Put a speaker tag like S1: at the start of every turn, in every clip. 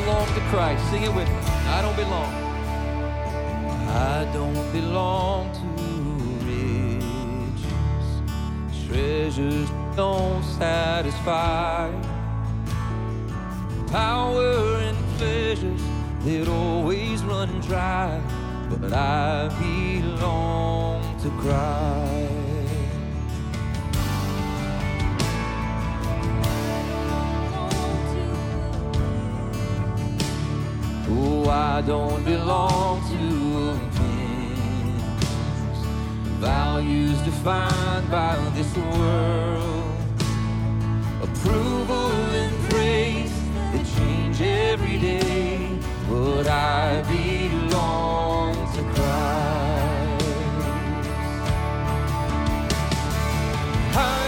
S1: belong to Christ. Sing it with me. I don't belong. I don't belong to riches. Treasures don't satisfy. Power and pleasures that always run dry. But I belong to Christ. Oh, I don't belong to opinions, values defined by this world, approval and praise that change every day. But I belong to Christ. I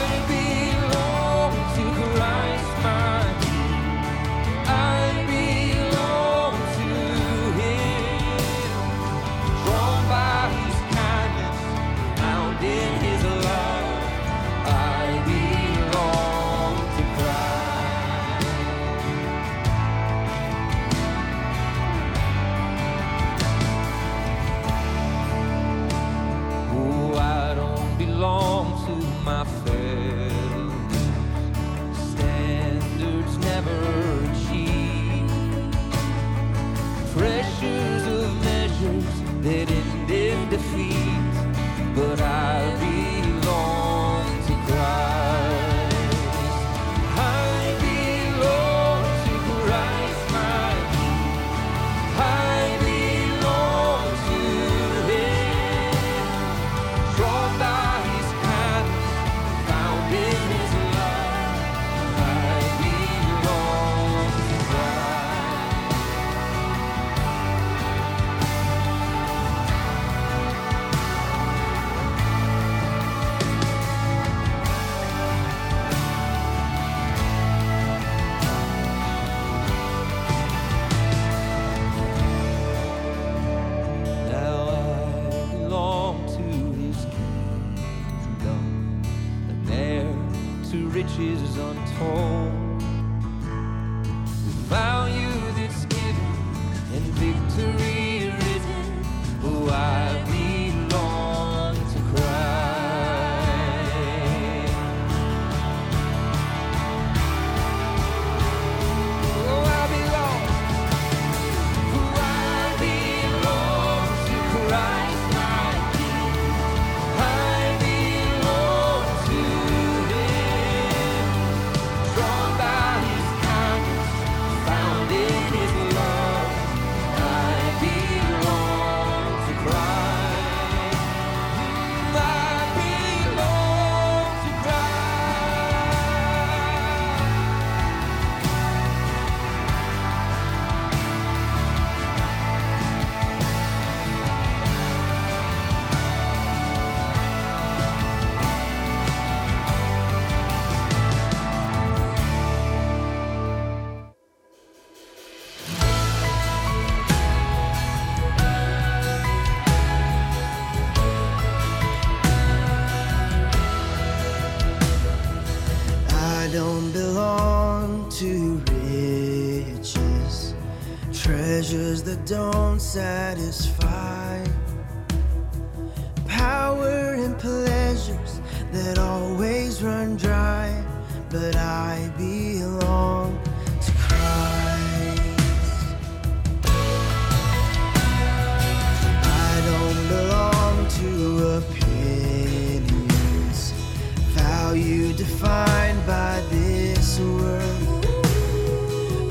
S2: you defined by this world,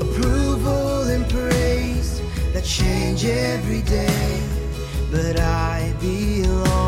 S2: Approval and praise that change every day, but I belong.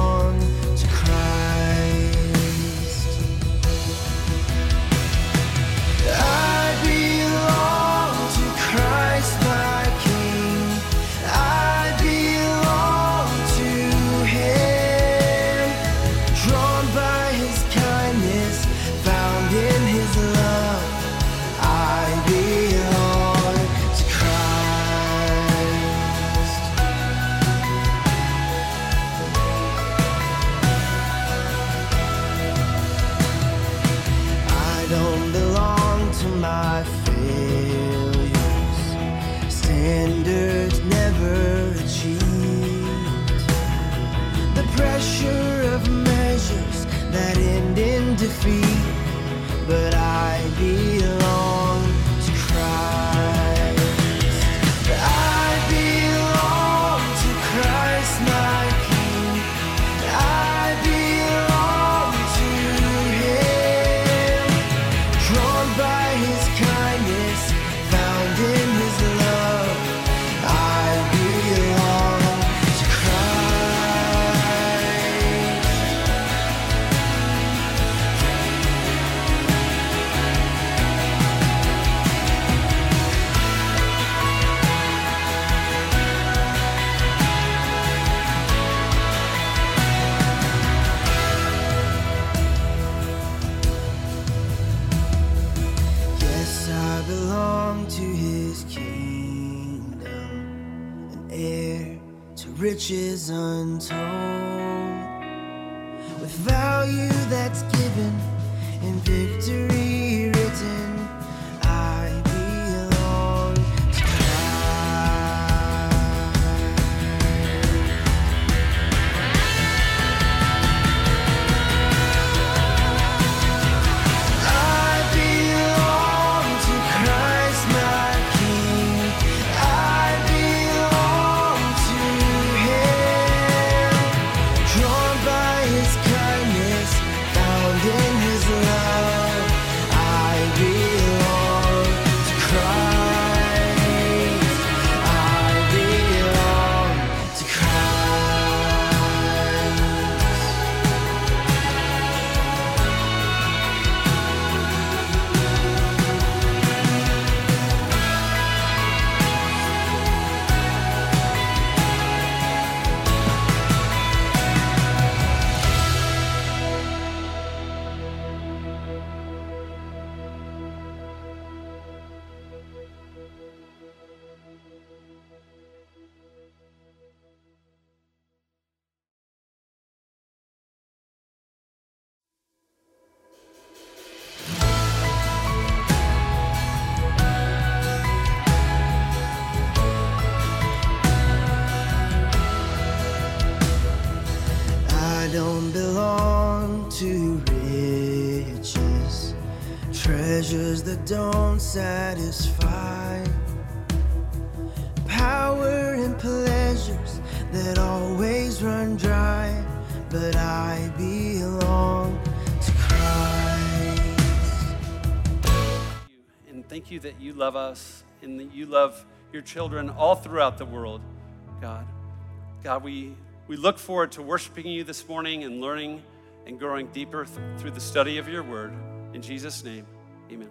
S2: Satisfy, power and pleasures that always run dry. But I belong to Christ.
S3: And thank you that you love us and that you love your children all throughout the world, God. God, we, we look forward to worshiping you this morning and learning and growing deeper th- through the study of your word. In Jesus' name, amen.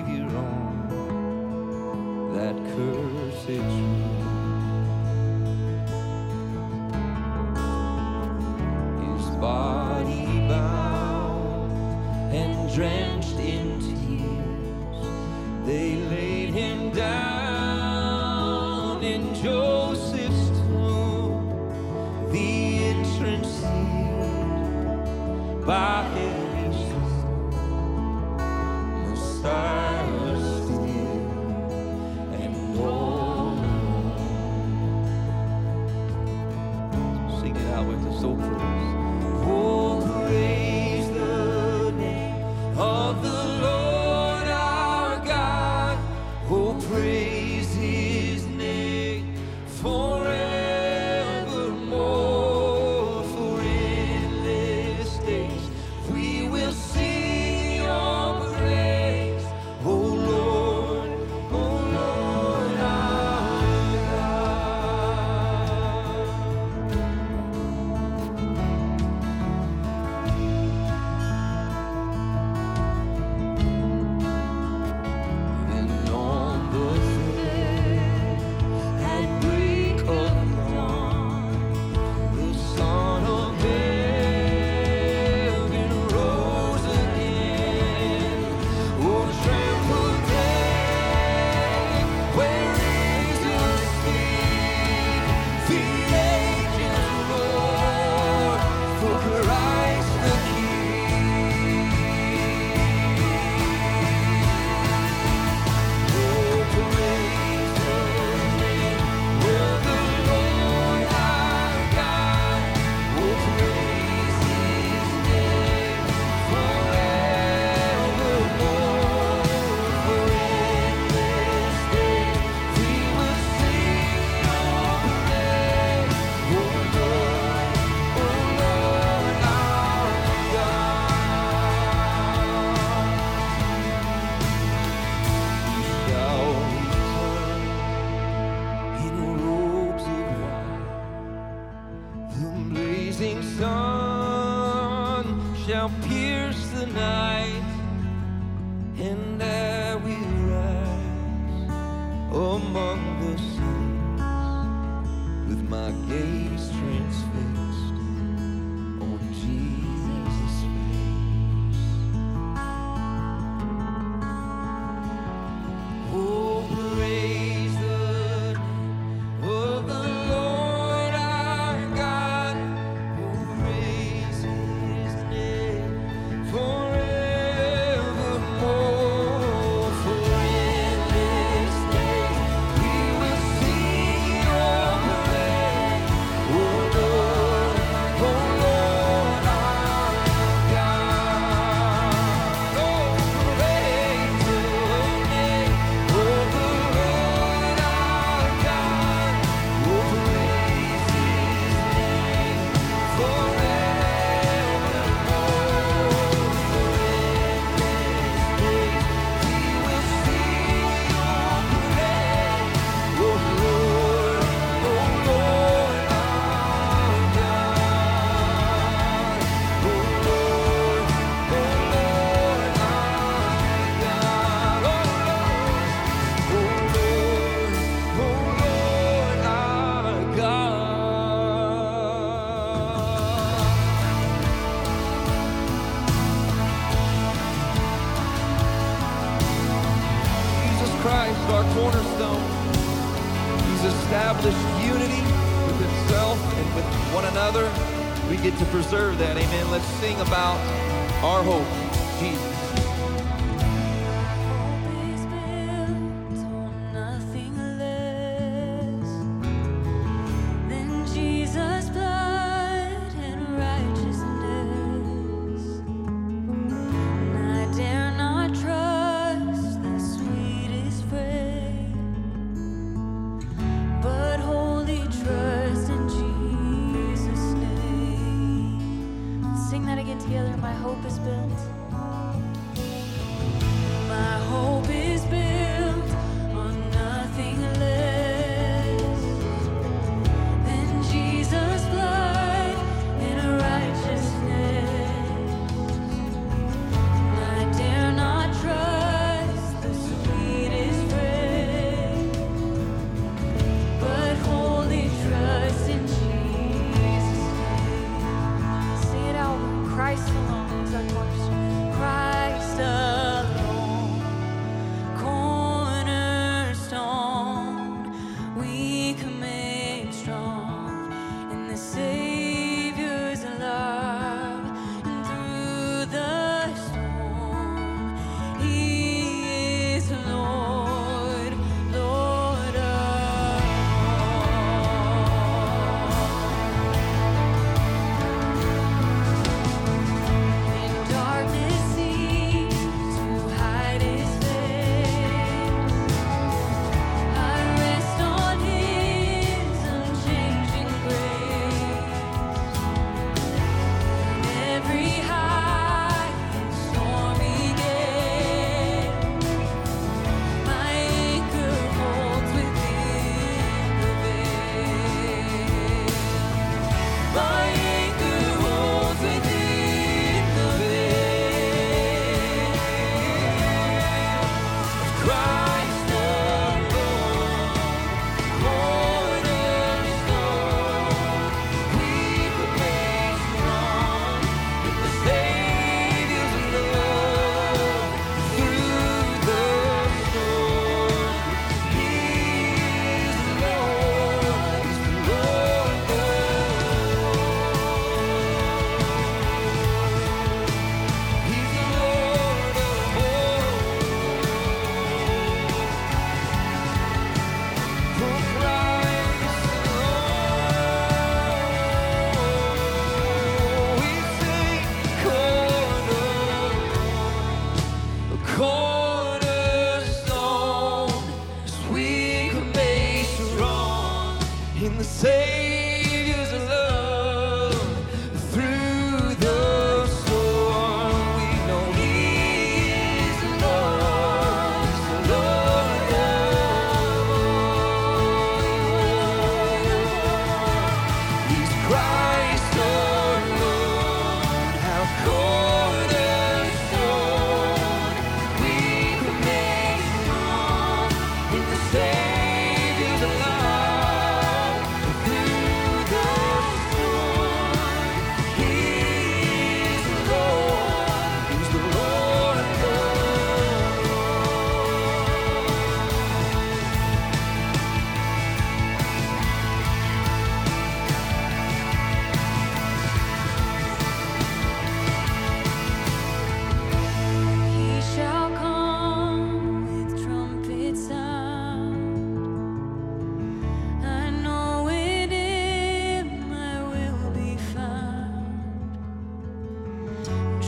S1: sealed establish unity with himself and with one another. We get to preserve that. Amen. Let's sing about our hope, Jesus.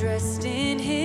S4: Dressed in his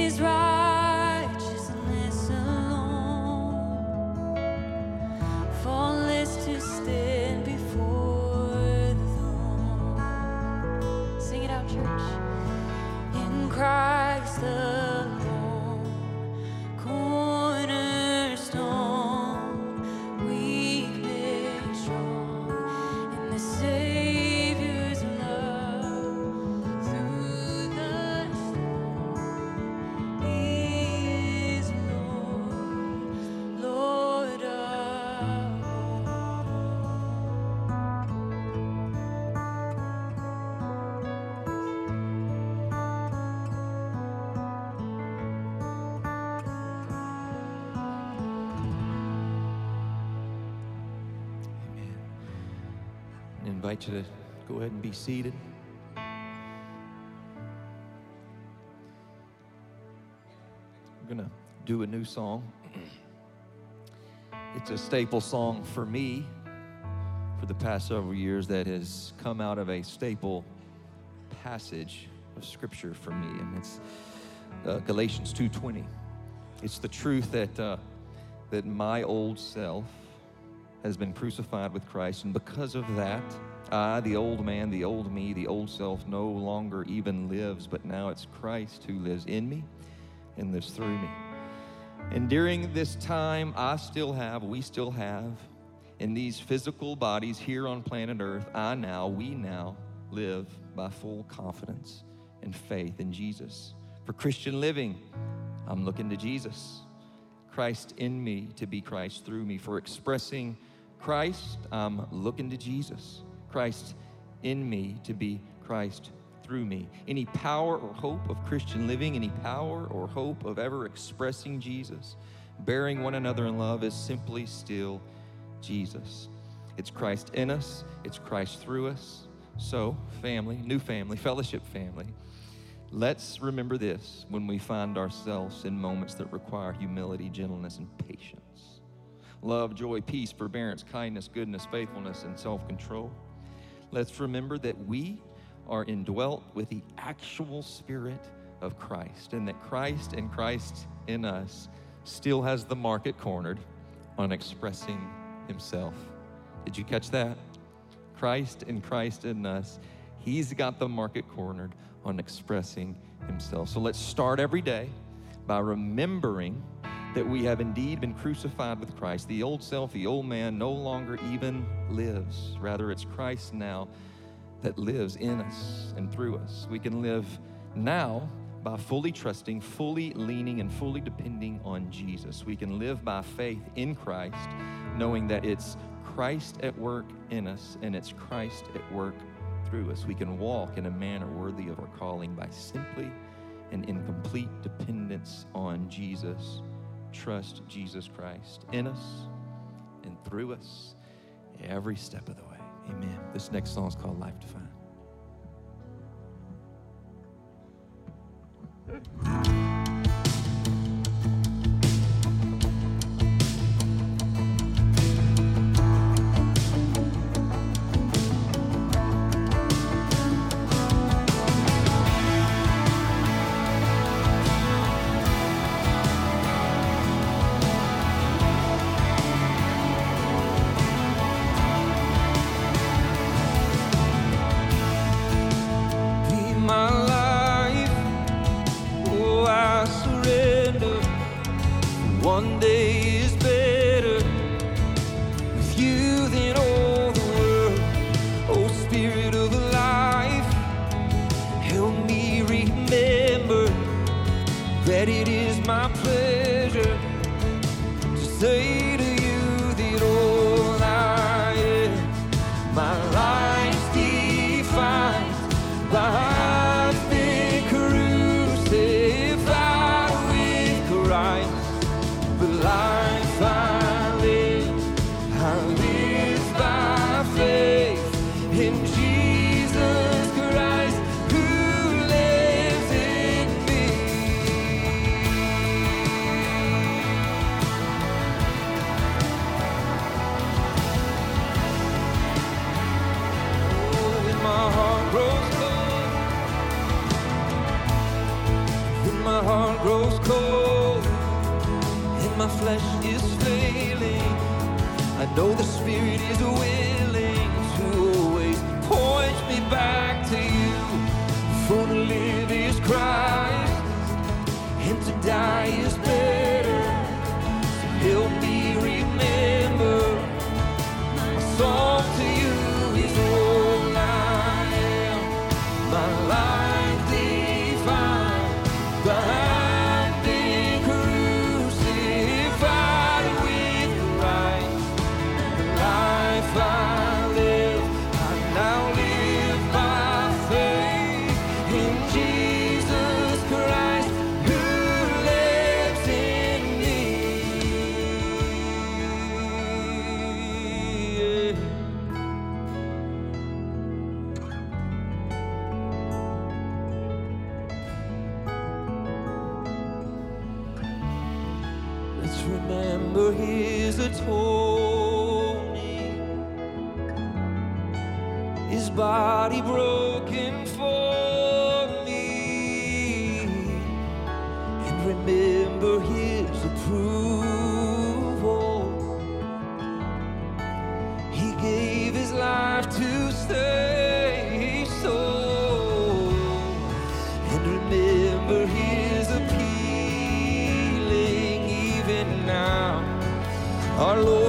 S1: invite you to go ahead and be seated. We're going to do a new song. It's a staple song for me for the past several years that has come out of a staple passage of scripture for me and it's uh, Galatians 2:20. It's the truth that uh, that my old self has been crucified with Christ, and because of that, I, the old man, the old me, the old self, no longer even lives, but now it's Christ who lives in me and lives through me. And during this time, I still have, we still have, in these physical bodies here on planet Earth, I now, we now live by full confidence and faith in Jesus. For Christian living, I'm looking to Jesus. Christ in me to be Christ through me. For expressing Christ, I'm looking to Jesus. Christ in me to be Christ through me. Any power or hope of Christian living, any power or hope of ever expressing Jesus, bearing one another in love is simply still Jesus. It's Christ in us, it's Christ through us. So, family, new family, fellowship family, let's remember this when we find ourselves in moments that require humility, gentleness, and patience. Love, joy, peace, forbearance, kindness, goodness, faithfulness, and self control. Let's remember that we are indwelt with the actual Spirit of Christ, and that Christ and Christ in us still has the market cornered on expressing Himself. Did you catch that? Christ and Christ in us, He's got the market cornered on expressing Himself. So let's start every day by remembering that we have indeed been crucified with Christ. The old self, the old man, no longer even lives. Rather, it's Christ now that lives in us and through us. We can live now by fully trusting, fully leaning, and fully depending on Jesus. We can live by faith in Christ, knowing that it's Christ at work in us and it's Christ at work through us. We can walk in a manner worthy of our calling by simply and in complete dependence on Jesus. Trust Jesus Christ in us and through us every step of the way. Amen. This next song is called Life Defined. Is my pleasure to say I know the Our Lord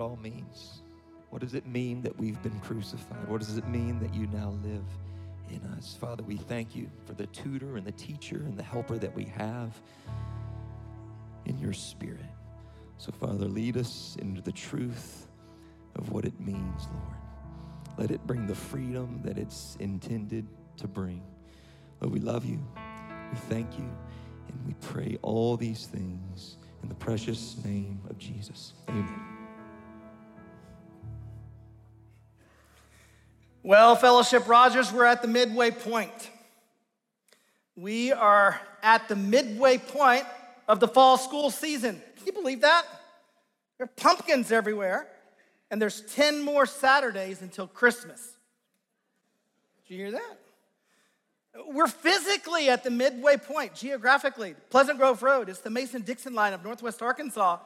S1: that all means. What does it mean that we've been crucified? What does it mean that you now live in us? Father, we thank you for the tutor and the teacher and the helper that we have in your spirit. So, Father, lead us into the truth of what it means, Lord. Let it bring the freedom that it's intended to bring. Lord, we love you. We thank you. And we pray all these things in the precious name of Jesus. Amen.
S5: Well, Fellowship Rogers, we're at the midway point. We are at the midway point of the fall school season. Can you believe that? There are pumpkins everywhere, and there's 10 more Saturdays until Christmas. Did you hear that? We're physically at the midway point, geographically. Pleasant Grove Road, it's the Mason Dixon line of Northwest Arkansas.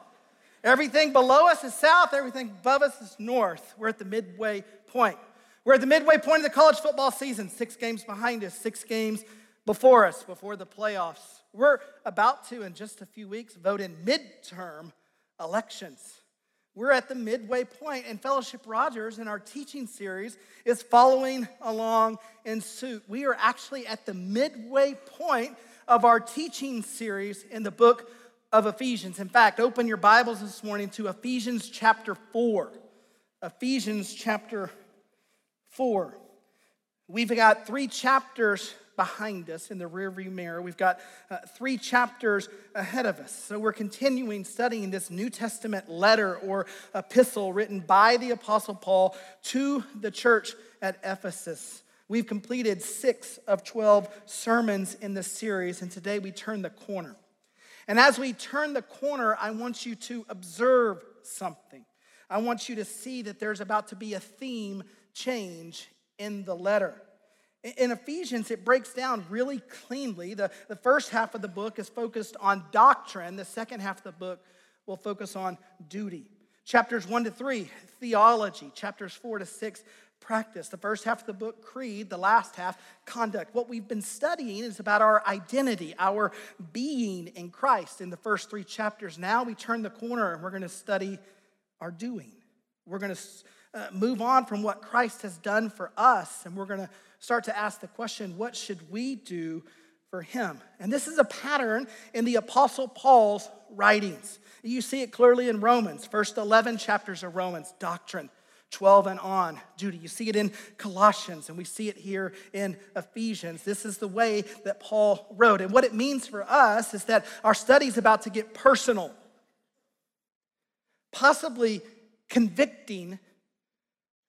S5: Everything below us is south, everything above us is north. We're at the midway point. We're at the midway point of the college football season, six games behind us, six games before us, before the playoffs. We're about to, in just a few weeks, vote in midterm elections. We're at the midway point, and Fellowship Rogers in our teaching series is following along in suit. We are actually at the midway point of our teaching series in the book of Ephesians. In fact, open your Bibles this morning to Ephesians chapter 4. Ephesians chapter 4. We've got three chapters behind us in the rearview mirror. We've got uh, three chapters ahead of us. So we're continuing studying this New Testament letter or epistle written by the Apostle Paul to the church at Ephesus. We've completed six of 12 sermons in this series, and today we turn the corner. And as we turn the corner, I want you to observe something. I want you to see that there's about to be a theme change in the letter. In Ephesians, it breaks down really cleanly. The, the first half of the book is focused on doctrine, the second half of the book will focus on duty. Chapters 1 to 3, theology. Chapters 4 to 6, practice. The first half of the book, creed. The last half, conduct. What we've been studying is about our identity, our being in Christ in the first three chapters. Now we turn the corner and we're going to study our doing. We're going to uh, move on from what Christ has done for us and we're going to start to ask the question what should we do for him? And this is a pattern in the Apostle Paul's writings. You see it clearly in Romans, first 11 chapters of Romans, doctrine. 12 and on, duty. You see it in Colossians, and we see it here in Ephesians. This is the way that Paul wrote. And what it means for us is that our study is about to get personal, possibly convicting,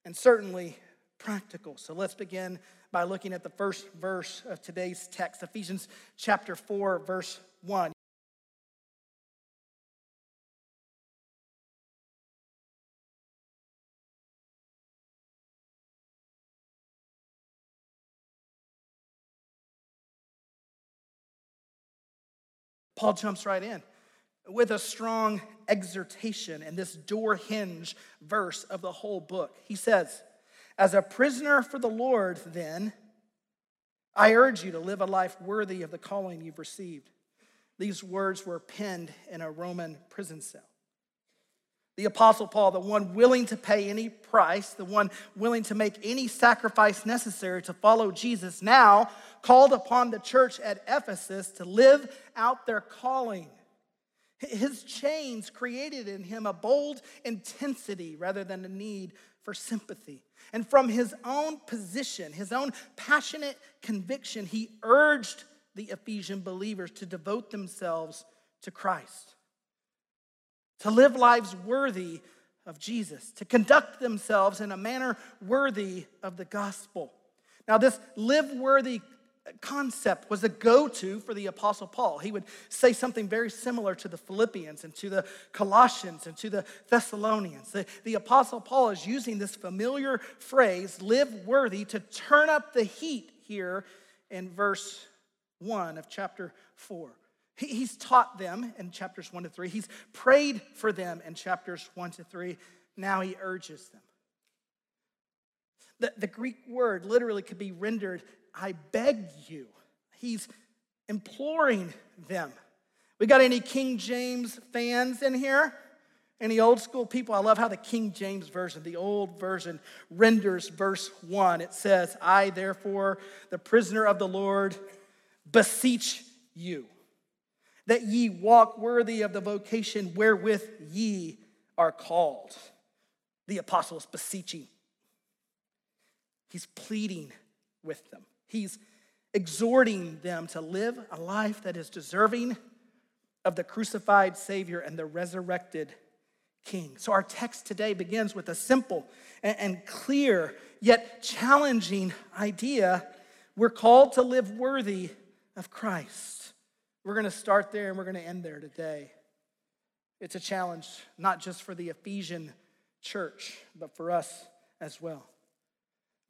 S5: and certainly practical. So let's begin by looking at the first verse of today's text, Ephesians chapter 4, verse 1. Paul jumps right in with a strong exhortation in this door hinge verse of the whole book. He says, As a prisoner for the Lord, then, I urge you to live a life worthy of the calling you've received. These words were penned in a Roman prison cell. The Apostle Paul, the one willing to pay any price, the one willing to make any sacrifice necessary to follow Jesus, now called upon the church at Ephesus to live out their calling. His chains created in him a bold intensity rather than a need for sympathy. And from his own position, his own passionate conviction, he urged the Ephesian believers to devote themselves to Christ, to live lives worthy of Jesus, to conduct themselves in a manner worthy of the gospel. Now, this live worthy concept was a go to for the Apostle Paul. He would say something very similar to the Philippians and to the Colossians and to the Thessalonians. The, the Apostle Paul is using this familiar phrase, live worthy, to turn up the heat here in verse 1 of chapter 4. He, he's taught them in chapters 1 to 3, he's prayed for them in chapters 1 to 3. Now he urges them. The, the Greek word literally could be rendered I beg you. He's imploring them. We got any King James fans in here? Any old school people? I love how the King James Version, the old version, renders verse 1. It says, I, therefore, the prisoner of the Lord, beseech you that ye walk worthy of the vocation wherewith ye are called. The apostle is beseeching, he's pleading with them. He's exhorting them to live a life that is deserving of the crucified Savior and the resurrected King. So, our text today begins with a simple and clear yet challenging idea. We're called to live worthy of Christ. We're going to start there and we're going to end there today. It's a challenge, not just for the Ephesian church, but for us as well.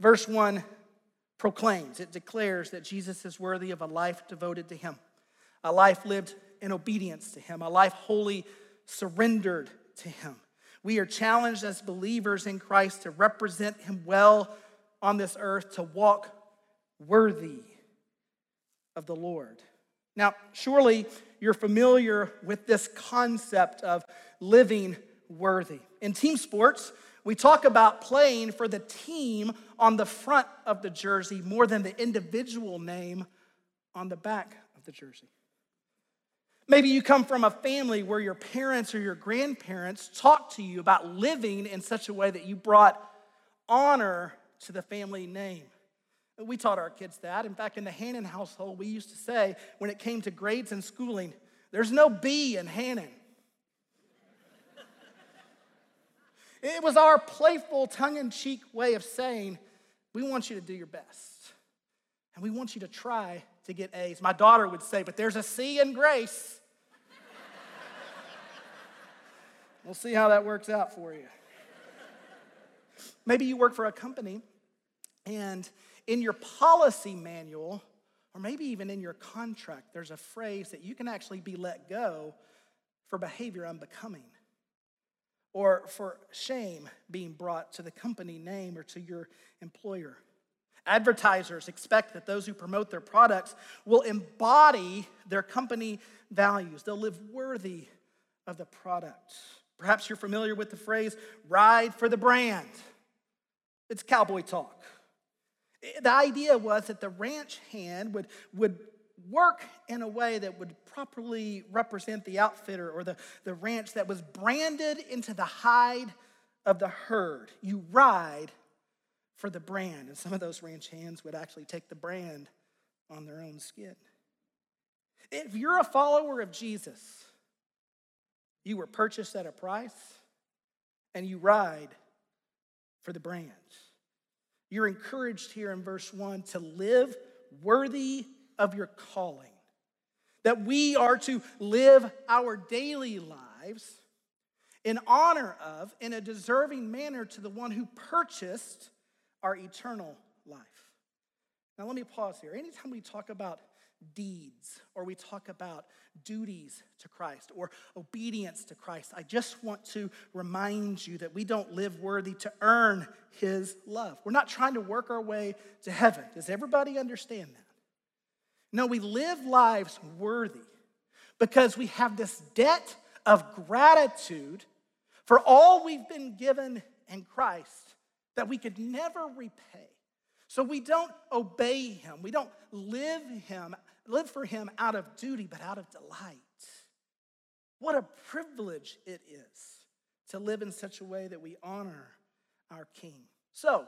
S5: Verse 1 proclaims, it declares that Jesus is worthy of a life devoted to him, a life lived in obedience to him, a life wholly surrendered to him. We are challenged as believers in Christ to represent him well on this earth, to walk worthy of the Lord. Now, surely you're familiar with this concept of living worthy. In team sports, we talk about playing for the team on the front of the jersey more than the individual name on the back of the jersey. Maybe you come from a family where your parents or your grandparents talked to you about living in such a way that you brought honor to the family name. We taught our kids that. In fact, in the Hannon household, we used to say when it came to grades and schooling, there's no B in Hannon. It was our playful, tongue in cheek way of saying, we want you to do your best. And we want you to try to get A's. My daughter would say, but there's a C in grace. we'll see how that works out for you. Maybe you work for a company and in your policy manual, or maybe even in your contract, there's a phrase that you can actually be let go for behavior unbecoming or for shame being brought to the company name or to your employer. Advertisers expect that those who promote their products will embody their company values. They'll live worthy of the product. Perhaps you're familiar with the phrase, ride for the brand. It's cowboy talk. The idea was that the ranch hand would, would work in a way that would properly represent the outfitter or the, the ranch that was branded into the hide of the herd. You ride for the brand. And some of those ranch hands would actually take the brand on their own skin. If you're a follower of Jesus, you were purchased at a price and you ride for the brand. You're encouraged here in verse 1 to live worthy of your calling. That we are to live our daily lives in honor of, in a deserving manner to the one who purchased our eternal life. Now, let me pause here. Anytime we talk about deeds or we talk about duties to Christ or obedience to Christ, I just want to remind you that we don't live worthy to earn his love. We're not trying to work our way to heaven. Does everybody understand that? No, we live lives worthy because we have this debt of gratitude for all we've been given in Christ that we could never repay. So we don't obey him. We don't live him, live for him out of duty, but out of delight. What a privilege it is to live in such a way that we honor our King. So,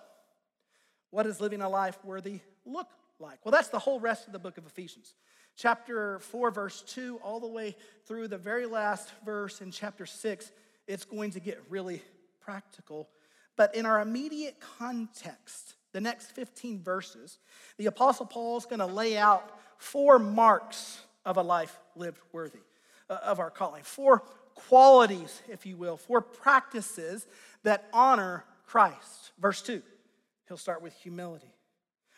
S5: what does living a life worthy look like? Well, that's the whole rest of the book of Ephesians. Chapter 4, verse 2, all the way through the very last verse in chapter 6, it's going to get really practical. But in our immediate context, the next 15 verses, the Apostle Paul is going to lay out four marks of a life lived worthy uh, of our calling, four qualities, if you will, four practices that honor Christ. Verse 2, he'll start with humility.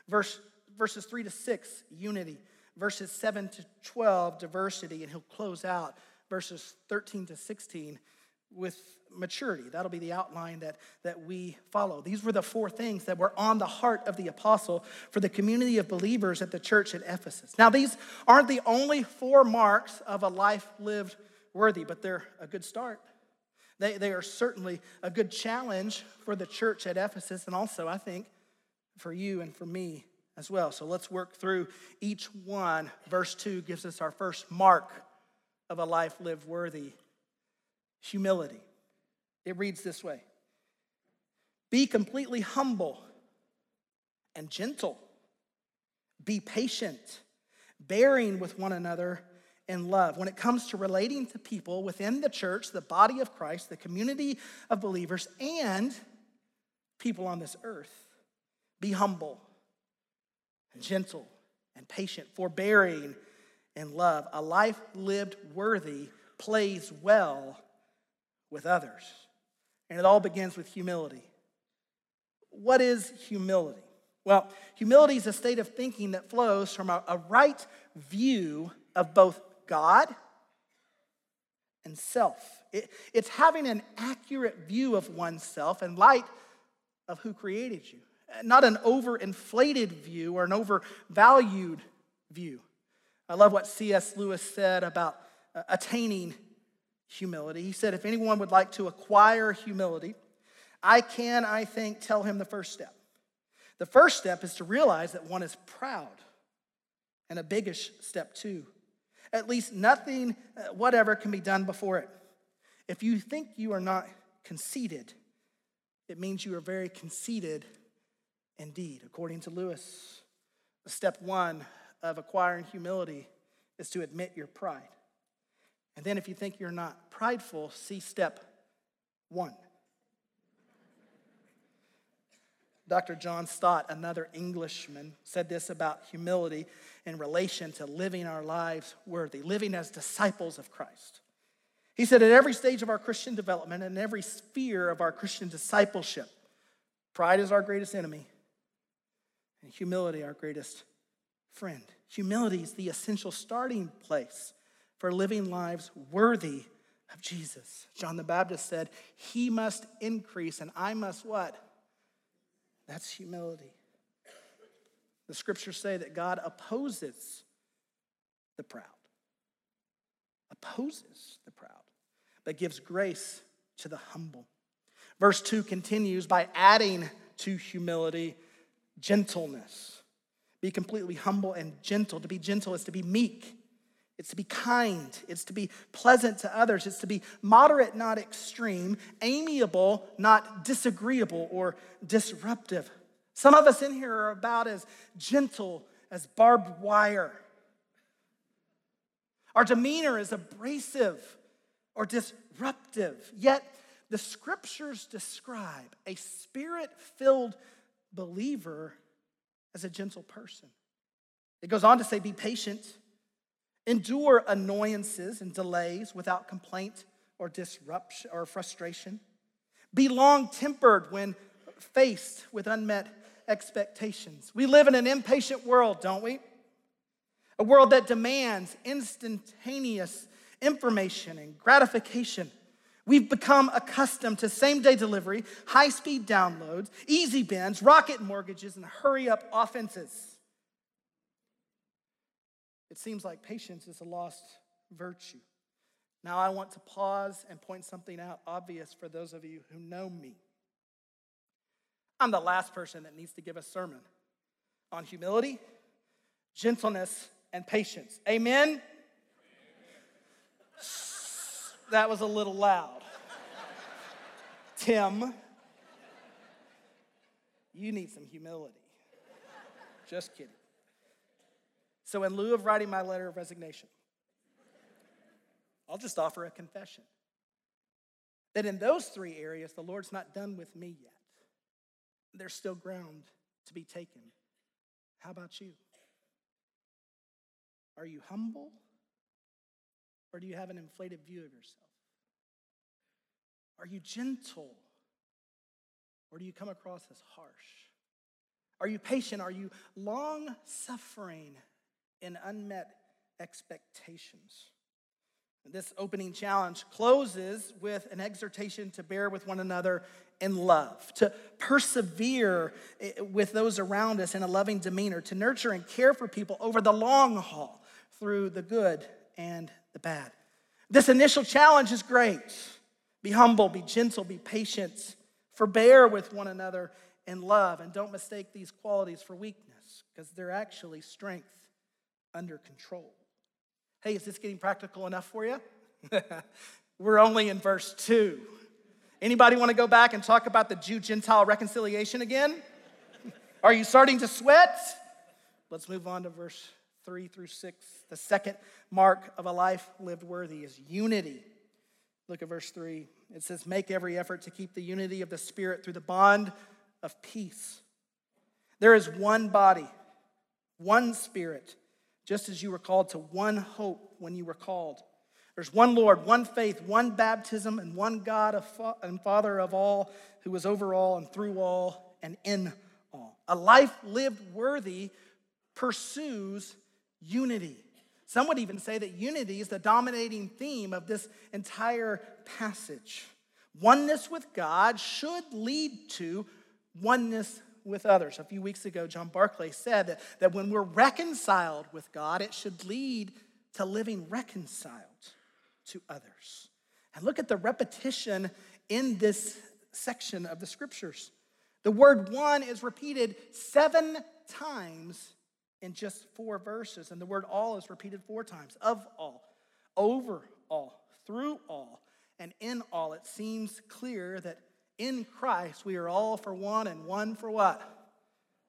S5: Verse, verses 3 to 6, unity. Verses 7 to 12, diversity. And he'll close out verses 13 to 16 with maturity. That'll be the outline that, that we follow. These were the four things that were on the heart of the apostle for the community of believers at the church at Ephesus. Now, these aren't the only four marks of a life lived worthy, but they're a good start. They, they are certainly a good challenge for the church at Ephesus, and also, I think, for you and for me as well. So let's work through each one. Verse 2 gives us our first mark of a life lived worthy humility. It reads this way Be completely humble and gentle, be patient, bearing with one another in love. When it comes to relating to people within the church, the body of Christ, the community of believers, and people on this earth, be humble and gentle and patient, forbearing and love. A life lived worthy plays well with others. And it all begins with humility. What is humility? Well, humility is a state of thinking that flows from a, a right view of both God and self. It, it's having an accurate view of oneself in light of who created you, not an overinflated view or an overvalued view. I love what C.S. Lewis said about uh, attaining humility. He said, If anyone would like to acquire humility, I can, I think, tell him the first step. The first step is to realize that one is proud, and a biggish step, too. At least nothing, uh, whatever, can be done before it. If you think you are not conceited, it means you are very conceited indeed. According to Lewis, step one of acquiring humility is to admit your pride. And then, if you think you're not prideful, see step one. Dr. John Stott, another Englishman, said this about humility in relation to living our lives worthy, living as disciples of Christ. He said, at every stage of our Christian development and every sphere of our Christian discipleship, pride is our greatest enemy, and humility our greatest friend. Humility is the essential starting place for living lives worthy of Jesus. John the Baptist said, He must increase and I must what? That's humility. The scriptures say that God opposes the proud, opposes the proud, but gives grace to the humble. Verse 2 continues by adding to humility gentleness. Be completely humble and gentle. To be gentle is to be meek. It's to be kind. It's to be pleasant to others. It's to be moderate, not extreme, amiable, not disagreeable or disruptive. Some of us in here are about as gentle as barbed wire. Our demeanor is abrasive or disruptive. Yet the scriptures describe a spirit filled believer as a gentle person. It goes on to say, be patient Endure annoyances and delays without complaint or disruption or frustration. Be long tempered when faced with unmet expectations. We live in an impatient world, don't we? A world that demands instantaneous information and gratification. We've become accustomed to same day delivery, high speed downloads, easy bins, rocket mortgages, and hurry up offenses. It seems like patience is a lost virtue. Now, I want to pause and point something out obvious for those of you who know me. I'm the last person that needs to give a sermon on humility, gentleness, and patience. Amen? That was a little loud. Tim, you need some humility. Just kidding. So, in lieu of writing my letter of resignation, I'll just offer a confession that in those three areas, the Lord's not done with me yet. There's still ground to be taken. How about you? Are you humble? Or do you have an inflated view of yourself? Are you gentle? Or do you come across as harsh? Are you patient? Are you long suffering? in unmet expectations. This opening challenge closes with an exhortation to bear with one another in love, to persevere eh, with those around us in a loving demeanor, to nurture and care for people over the long haul through the good and the bad. This initial challenge is great. Be humble, be gentle, be patient, forbear with one another in love, and don't mistake these qualities for weakness because they're actually strength under control. Hey, is this getting practical enough for you? We're only in verse 2. Anybody want to go back and talk about the Jew Gentile reconciliation again? Are you starting to sweat? Let's move on to verse 3 through 6. The second mark of a life lived worthy is unity. Look at verse 3. It says, Make every effort to keep the unity of the Spirit through the bond of peace. There is one body, one Spirit just as you were called to one hope when you were called. There's one Lord, one faith, one baptism, and one God and Father of all, who is over all and through all and in all. A life lived worthy pursues unity. Some would even say that unity is the dominating theme of this entire passage. Oneness with God should lead to oneness with others. A few weeks ago, John Barclay said that, that when we're reconciled with God, it should lead to living reconciled to others. And look at the repetition in this section of the scriptures. The word one is repeated seven times in just four verses, and the word all is repeated four times of all, over all, through all, and in all. It seems clear that in Christ, we are all for one and one for what?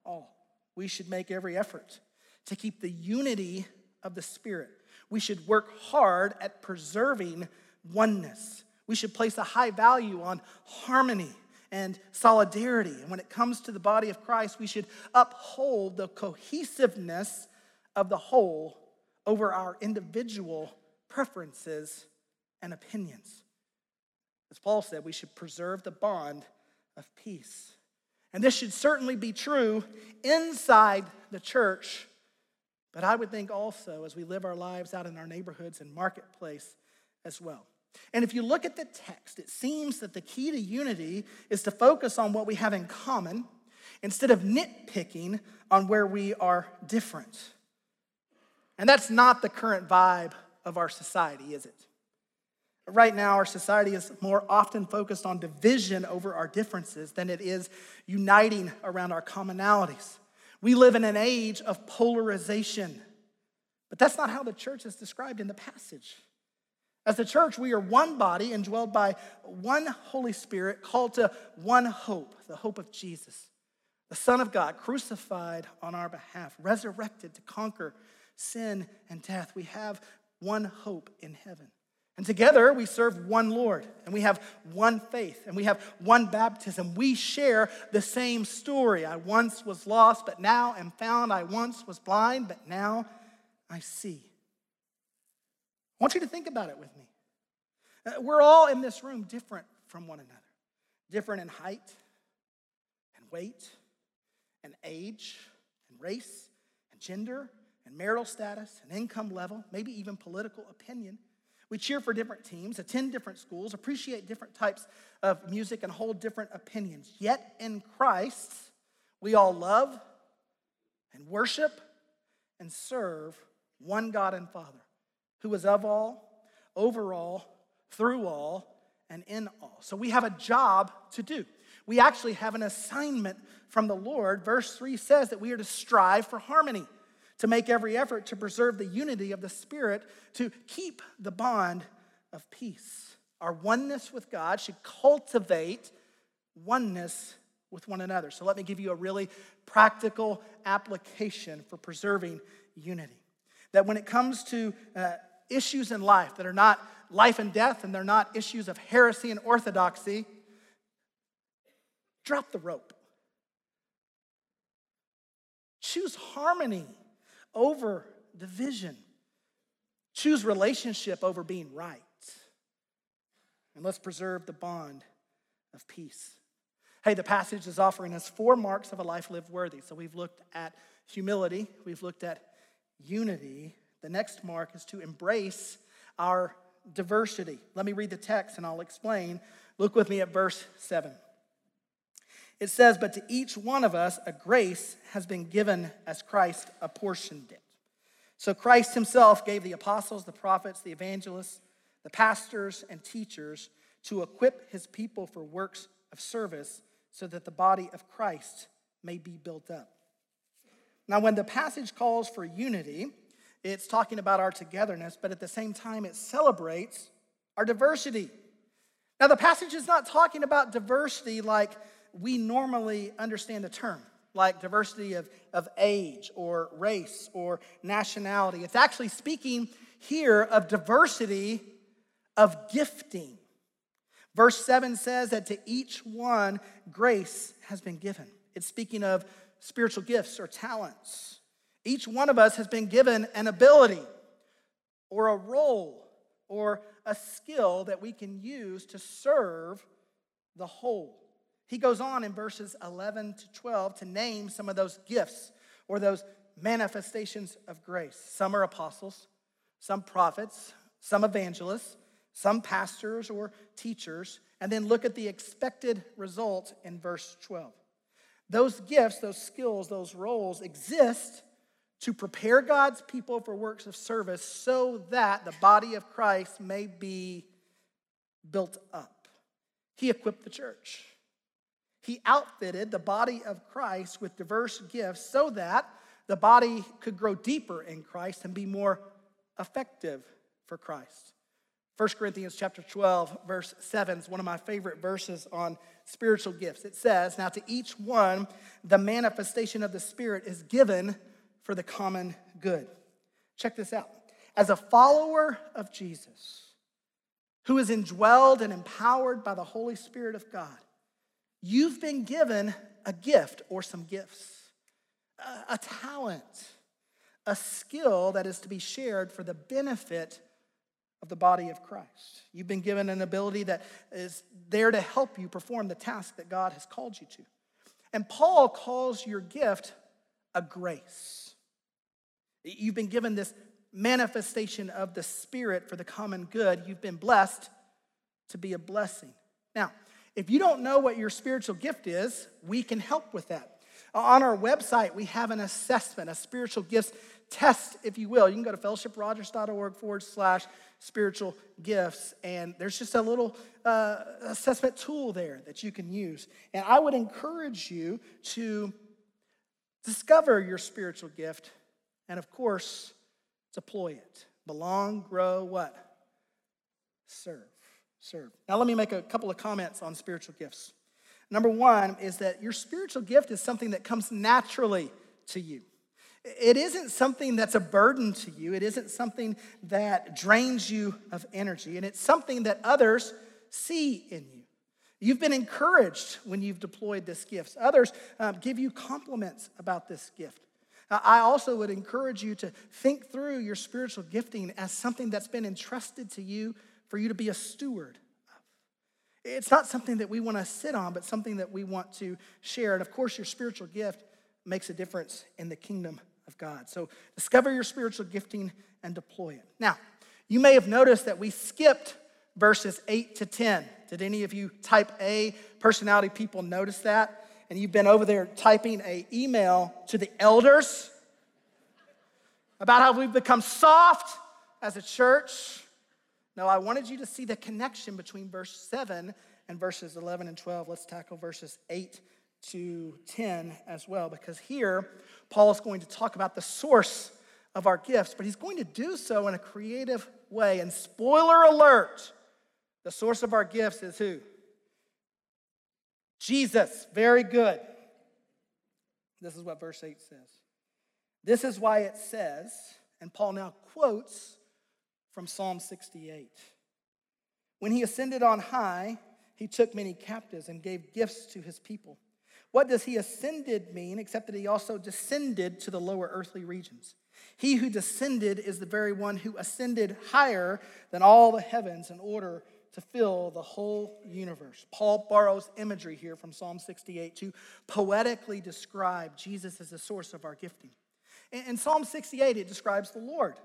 S5: all. We should make every effort to keep the unity of the Spirit. We should work hard at preserving oneness. We should place a high value on harmony and solidarity. And when it comes to the body of Christ, we should uphold the cohesiveness of the whole over our individual preferences and opinions. As Paul said, we should preserve the bond of peace. And this should certainly be true inside the church, but I would think also as we live our lives out in our neighborhoods and marketplace as well. And if you look at the text, it seems that the key to unity is to focus on what we have in common instead of nitpicking on where we are different. And that's not the current vibe of our society, is it? Right now, our society is more often focused on division over our differences than it is uniting around our commonalities. We live in an age of polarization, but that's not how the church is described in the passage. As the church, we are one body indwelled by one Holy Spirit, called to one hope, the hope of Jesus, the Son of God, crucified on our behalf, resurrected to conquer sin and death. We have one hope in heaven. And together we serve one Lord, and we have one faith, and we have one baptism. We share the same story. I once was lost, but now am found. I once was blind, but now I see. I want you to think about it with me. Uh, we're all in this room different from one another, different in height and weight and age and race and gender and marital status and income level, maybe even political opinion. We cheer for different teams, attend different schools, appreciate different types of music, and hold different opinions. Yet in Christ, we all love and worship and serve one God and Father who is of all, over all, through all, and in all. So we have a job to do. We actually have an assignment from the Lord. Verse 3 says that we are to strive for harmony, to make every effort to preserve the unity of the Spirit, to keep the bond of peace. Our oneness with God should cultivate oneness with one another. So let me give you a really practical application for preserving unity. That when it comes to uh, issues in life that are not life and death and they're not issues of heresy and orthodoxy, drop the rope. Choose harmony over division. Choose relationship over being right. And let's preserve the bond of peace. Hey, the passage is offering us four marks of a life lived worthy. So we've looked at humility, we've looked at unity, the next mark is to embrace our diversity. Let me read the text and I'll explain. Look with me at verse 7. It says, But to each one of us a grace has been given as Christ apportioned it. So Christ himself gave the apostles, the prophets, the evangelists, the pastors, and teachers to equip his people for works of service so that the body of Christ may be built up. Now, when the passage calls for unity, it's talking about our togetherness, but at the same time, it celebrates our diversity. Now, the passage is not talking about diversity like we normally understand the term, like diversity of, of age or race or nationality. It's actually speaking here of diversity of gifting. Verse 7 says that to each one, grace has been given. It's speaking of spiritual gifts or talents. Each one of us has been given an ability or a role or a skill that we can use to serve the whole. He goes on in verses 11 to 12 to name some of those gifts or those manifestations of grace. Some are apostles, some prophets, some evangelists, some pastors or teachers, and then look at the expected result in verse 12. Those gifts, those skills, those roles exist to prepare God's people for works of service so that the body of Christ may be built up. He equipped the church. He outfitted the body of Christ with diverse gifts so that the body could grow deeper in Christ and be more effective for Christ. 1 Corinthians chapter 12, verse 7 is one of my favorite verses on spiritual gifts. It says, Now to each one, the manifestation of the Spirit is given for the common good. Check this out. As a follower of Jesus, who is indwelled and empowered by the Holy Spirit of God, you've been given a gift or some gifts, a, a talent, a skill that is to be shared for the benefit of the body of Christ. You've been given an ability that is there to help you perform the task that God has called you to. And Paul calls your gift a grace. You've been given this manifestation of the Spirit for the common good. You've been blessed to be a blessing. Now, if you don't know what your spiritual gift is, we can help with that. On our website, we have an assessment, a spiritual gifts test, if you will. You can go to fellowshiprogers.org forward slash spiritual gifts, and there's just a little uh, assessment tool there that you can use. And I would encourage you to discover your spiritual gift and, of course, deploy it. Belong, grow, what? Serve. Serve. Now, let me make a couple of comments on spiritual gifts. Number one is that your spiritual gift is something that comes naturally to you. It isn't something that's a burden to you. It isn't something that drains you of energy. And it's something that others see in you. You've been encouraged when you've deployed this gift. Others um, give you compliments about this gift. Uh, I also would encourage you to think through your spiritual gifting as something that's been entrusted to you for you to be a steward of. It's not something that we want to sit on, but something that we want to share. And of course, your spiritual gift makes a difference in the kingdom of God. So discover your spiritual gifting and deploy it. Now, you may have noticed that we skipped verses 8 to 10. Did any of you type A personality people notice that? And you've been over there typing a email to the elders about how we've become soft as a church. No, I wanted you to see the connection between verse 7 and verses 11 and 12. Let's tackle verses 8 to 10 as well, because here Paul is going to talk about the source of our gifts, but he's going to do so in a creative way. And spoiler alert, the source of our gifts is who? Jesus. Very good. This is what verse 8 says. This is why it says, and Paul now quotes from Psalm 68. When he ascended on high, he took many captives and gave gifts to his people. What does he ascended mean except that he also descended to the lower earthly regions? He who descended is the very one who ascended higher than all the heavens in order to fill the whole universe. Paul borrows imagery here from Psalm 68 to poetically describe Jesus as the source of our gifting. In Psalm 68, it describes the Lord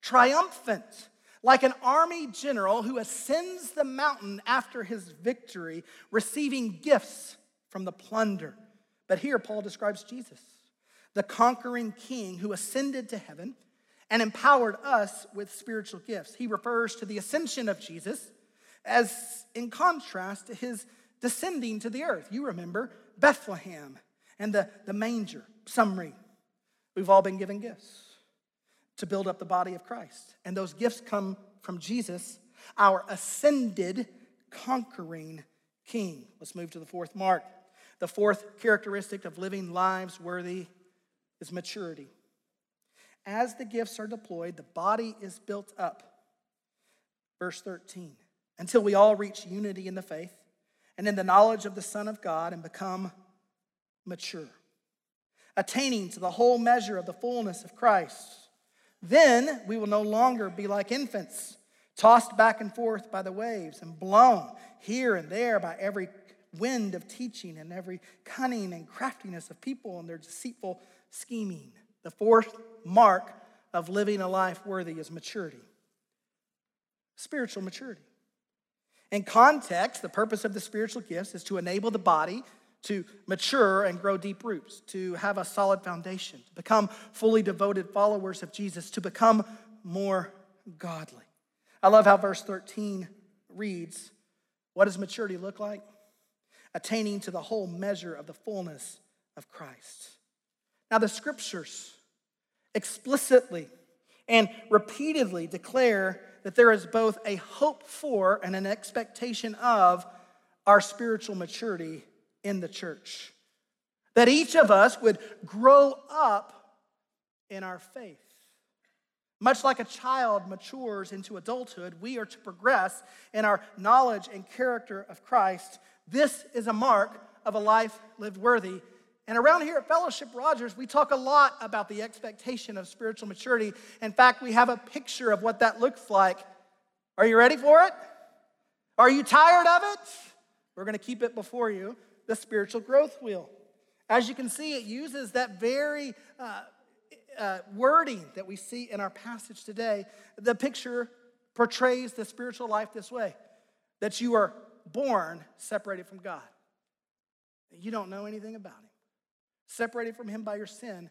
S5: triumphant, like an army general who ascends the mountain after his victory, receiving gifts from the plunder. But here, Paul describes Jesus, the conquering king who ascended to heaven and empowered us with spiritual gifts. He refers to the ascension of Jesus as in contrast to his descending to the earth. You remember Bethlehem and the, the manger summary. We've all been given gifts to build up the body of Christ. And those gifts come from Jesus, our ascended, conquering king. Let's move to the fourth mark. The fourth characteristic of living lives worthy is maturity. As the gifts are deployed, the body is built up. Verse 13, until we all reach unity in the faith and in the knowledge of the Son of God and become mature, attaining to the whole measure of the fullness of Christ. Then we will no longer be like infants, tossed back and forth by the waves and blown here and there by every wind of teaching and every cunning and craftiness of people and their deceitful scheming. The fourth mark of living a life worthy is maturity, spiritual maturity. In context, the purpose of the spiritual gifts is to enable the body to mature and grow deep roots, to have a solid foundation, to become fully devoted followers of Jesus, to become more godly. I love how verse 13 reads What does maturity look like? attaining to the whole measure of the fullness of Christ. Now, the scriptures explicitly and repeatedly declare that there is both a hope for and an expectation of our spiritual maturity in the church. That each of us would grow up in our faith. Much like a child matures into adulthood, we are to progress in our knowledge and character of Christ. This is a mark of a life lived worthy. And around here at Fellowship Rogers, we talk a lot about the expectation of spiritual maturity. In fact, we have a picture of what that looks like. Are you ready for it? Are you tired of it? We're going to keep it before you the spiritual growth wheel. As you can see, it uses that very uh, uh, wording that we see in our passage today, the picture portrays the spiritual life this way that you are born separated from God. You don't know anything about Him, separated from Him by your sin,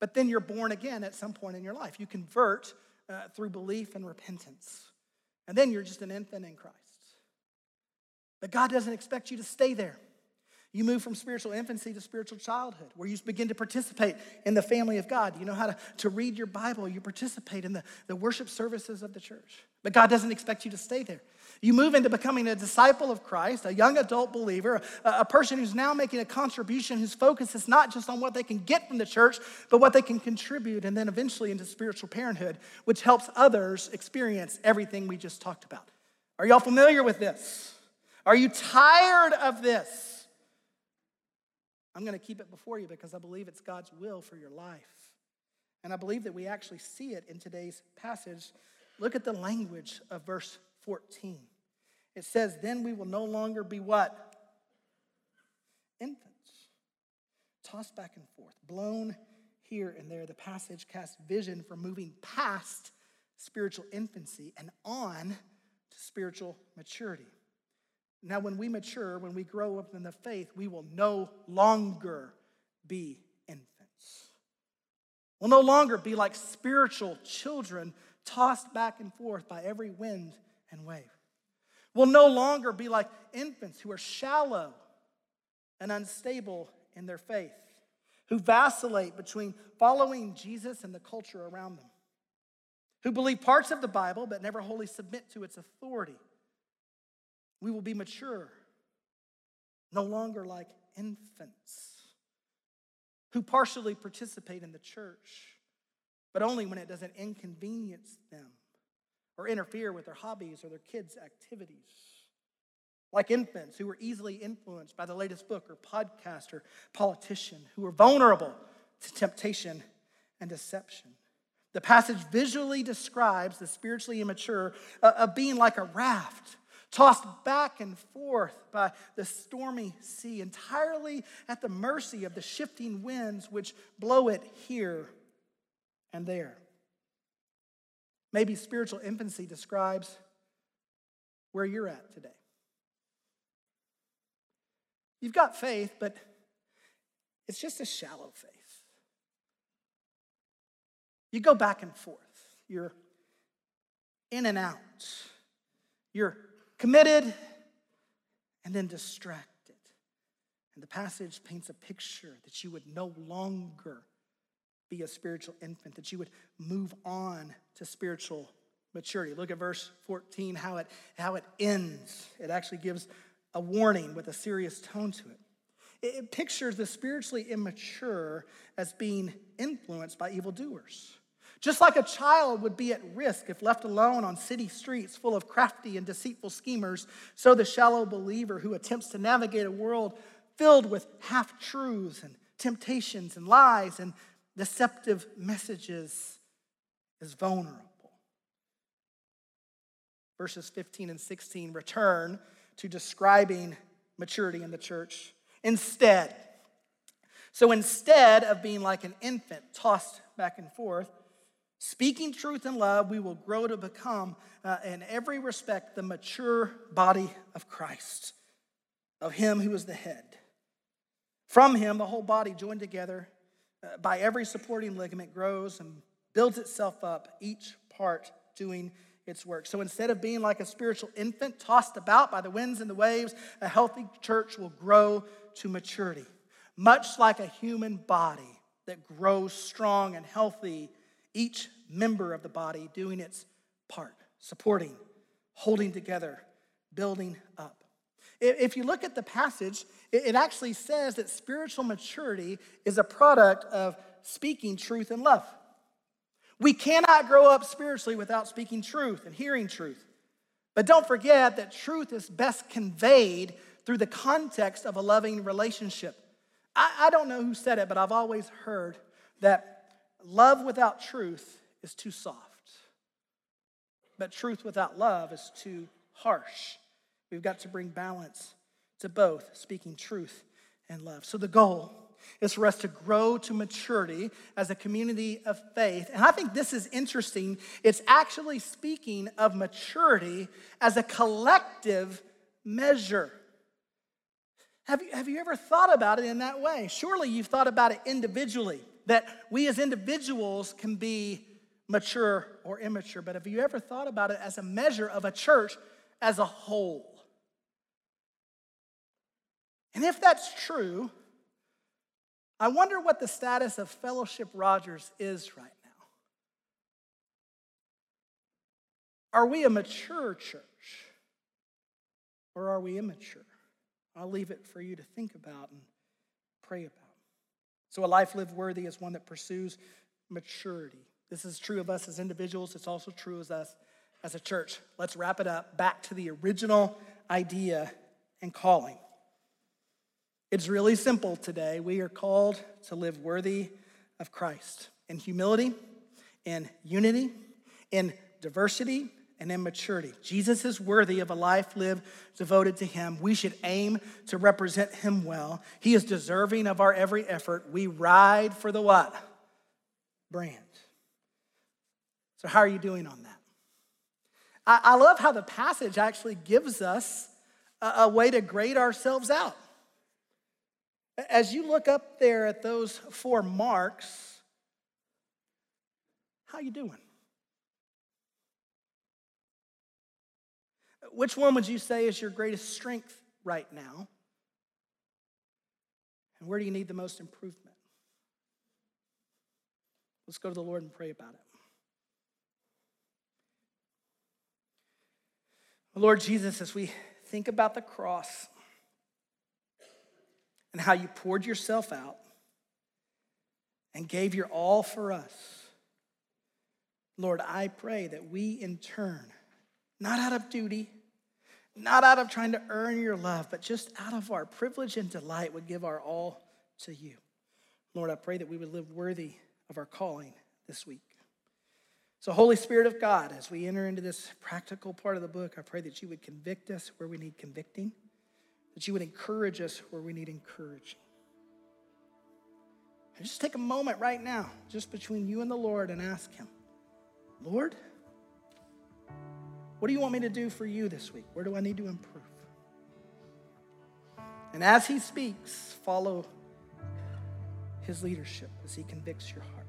S5: but then you're born again at some point in your life. You convert uh, through belief and repentance, and then you're just an infant in Christ. But God doesn't expect you to stay there. You move from spiritual infancy to spiritual childhood, where you begin to participate in the family of God. You know how to, to read your Bible, you participate in the, the worship services of the church. But God doesn't expect you to stay there. You move into becoming a disciple of Christ, a young adult believer, a, a person who's now making a contribution whose focus is not just on what they can get from the church, but what they can contribute, and then eventually into spiritual parenthood, which helps others experience everything we just talked about. Are y'all familiar with this? Are you tired of this? I'm going to keep it before you because I believe it's God's will for your life. And I believe that we actually see it in today's passage. Look at the language of verse 14. It says, Then we will no longer be what? Infants. Tossed back and forth, blown here and there. The passage casts vision for moving past spiritual infancy and on to spiritual maturity. Now, when we mature, when we grow up in the faith, we will no longer be infants. We'll no longer be like spiritual children tossed back and forth by every wind and wave. We'll no longer be like infants who are shallow and unstable in their faith, who vacillate between following Jesus and the culture around them, who believe parts of the Bible but never wholly submit to its authority we will be mature, no longer like infants who partially participate in the church, but only when it doesn't inconvenience them or interfere with their hobbies or their kids' activities. Like infants who are easily influenced by the latest book or podcast or politician, who are vulnerable to temptation and deception. The passage visually describes the spiritually immature uh, of being like a raft tossed back and forth by the stormy sea, entirely at the mercy of the shifting winds which blow it here and there. Maybe spiritual infancy describes where you're at today. You've got faith, but it's just a shallow faith. You go back and forth. You're in and out. You're committed, and then distracted. And the passage paints a picture that you would no longer be a spiritual infant, that you would move on to spiritual maturity. Look at verse 14, how it, how it ends. It actually gives a warning with a serious tone to it. It, pictures the spiritually immature as being influenced by evildoers. Just like a child would be at risk if left alone on city streets full of crafty and deceitful schemers, so the shallow believer who attempts to navigate a world filled with half truths and temptations and lies and deceptive messages is vulnerable. Verses 15 and 16 return to describing maturity in the church. Instead, so instead of being like an infant tossed back and forth, Speaking truth in love, we will grow to become, uh, in every respect, the mature body of Christ, of Him who is the head. From Him, the whole body joined together uh, by every supporting ligament grows and builds itself up, each part doing its work. So instead of being like a spiritual infant tossed about by the winds and the waves, a healthy church will grow to maturity, much like a human body that grows strong and healthy each member of the body doing its part. supporting, holding together, building up. If you look at the passage, it actually says that spiritual maturity is a product of speaking truth and love. We cannot grow up spiritually without speaking truth and hearing truth. But don't forget that truth is best conveyed through the context of a loving relationship. I, I, don't know who said it, but I've always heard that love without truth is too soft, but truth without love is too harsh. We've got to bring balance to both, speaking truth and love. So the goal is for us to grow to maturity as a community of faith. And I think this is interesting. It's actually speaking of maturity as a collective measure. Have you, have you ever thought about it in that way? Surely you've thought about it individually, that we as individuals can be mature or immature. But have you ever thought about it as a measure of a church as a whole? And if that's true, I wonder what the status of Fellowship Rogers is right now. Are we a mature church or are we immature? I'll leave it for you to think about and pray about. So, a life lived worthy is one that pursues maturity. This is true of us as individuals, it's also true of us as a church. Let's wrap it up back to the original idea and calling. It's really simple today. We are called to live worthy of Christ in humility, in unity, in diversity, and immaturity. Jesus is worthy of a life lived devoted to him. We should aim to represent him well. He is deserving of our every effort. We ride for the what? Brand. So, how are you doing on that? I, I love how the passage actually gives us a, a way to grade ourselves out. As you look up there at those four marks, how you doing? Which one would you say is your greatest strength right now? And where do you need the most improvement? Let's go to the Lord and pray about it. Lord Jesus, as we think about the cross, and how you poured yourself out and gave your all for us. Lord, I pray that we in turn, not out of duty, not out of trying to earn your love, but just out of our privilege and delight, would give our all to you. Lord, I pray that we would live worthy of our calling this week. So, Holy Spirit of God, as we enter into this practical part of the book, I pray that you would convict us where we need convicting that you would encourage us where we need encouraging. And just take a moment right now, just between you and the Lord, and ask Him, Lord, what do you want me to do for you this week? Where do I need to improve? And as He speaks, follow His leadership as He convicts your heart.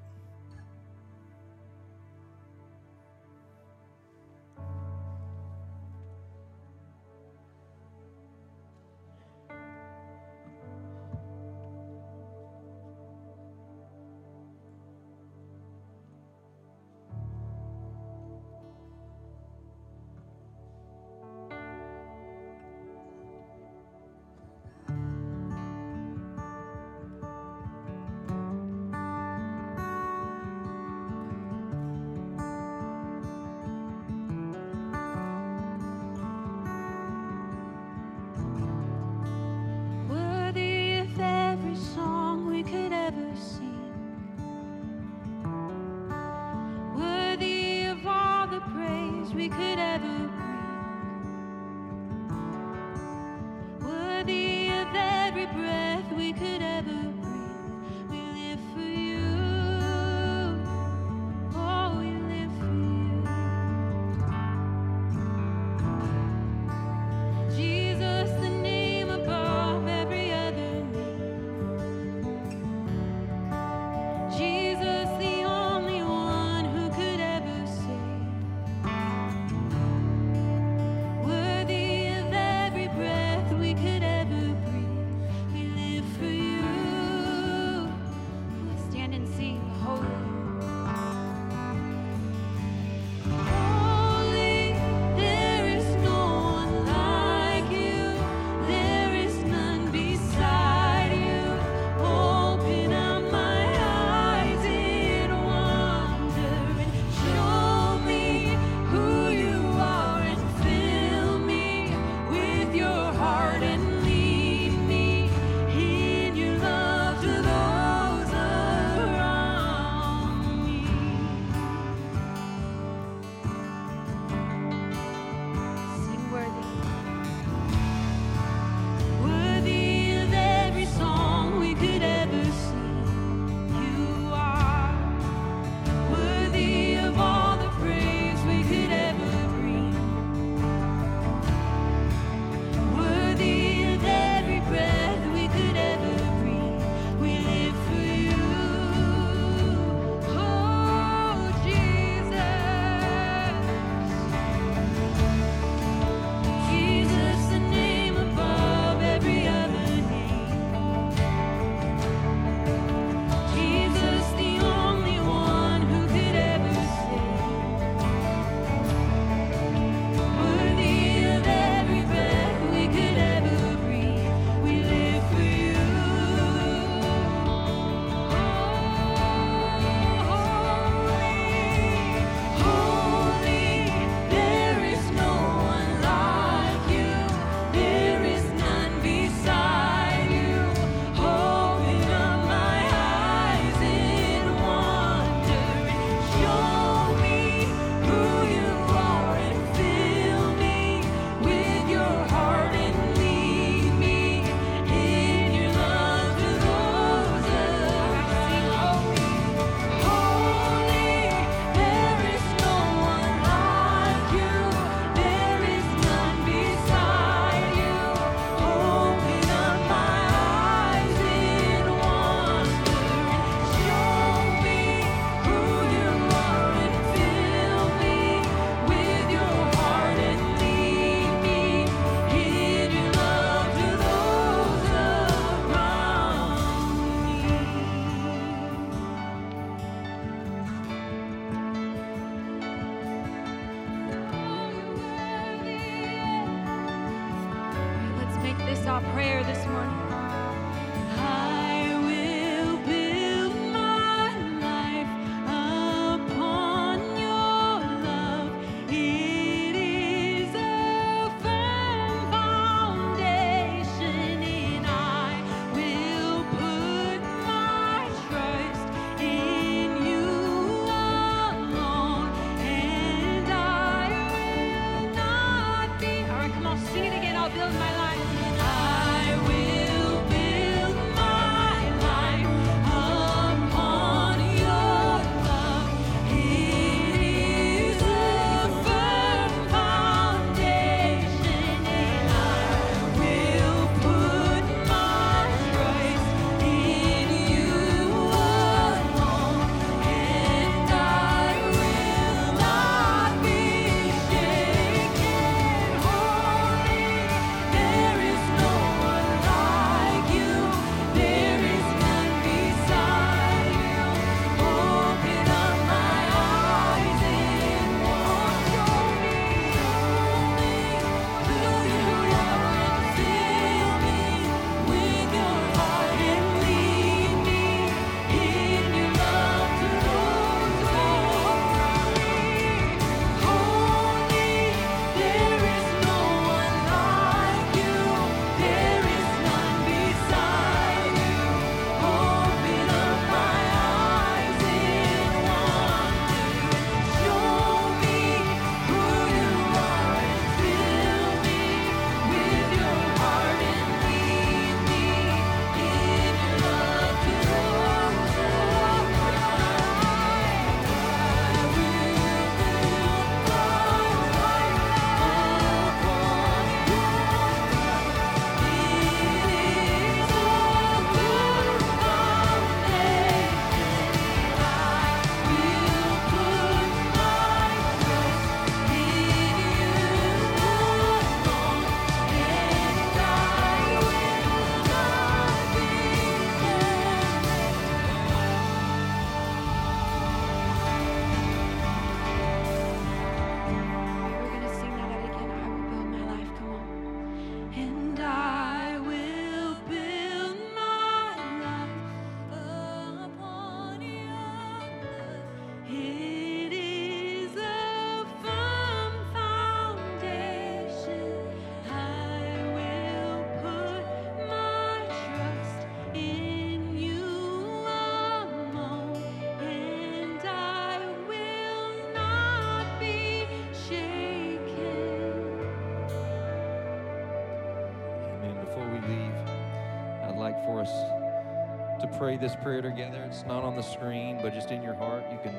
S1: This prayer together. It's not on the screen, but just in your heart, you can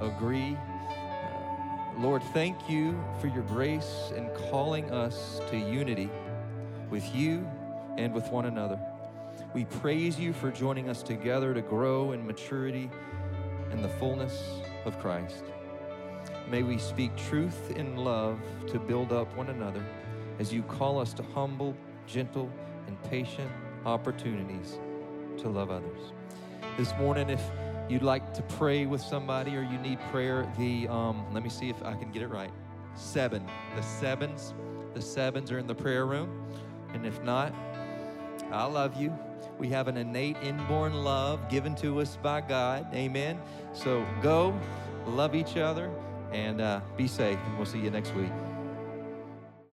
S1: agree. Uh, Lord, thank you for your grace in calling us to unity with you and with one another. We praise you for joining us together to grow in maturity and the fullness of Christ. May we speak truth in love to build up one another as you call us to humble, gentle, and patient opportunities to love others. This morning, if you'd like to pray with somebody or you need prayer, the um, let me see if I can get it right. Seven, the sevens, the sevens are in the prayer room, and if not, I love you. We have an innate inborn love given to us by God. Amen. So go, love each other, and uh, be safe. And we'll see you next week.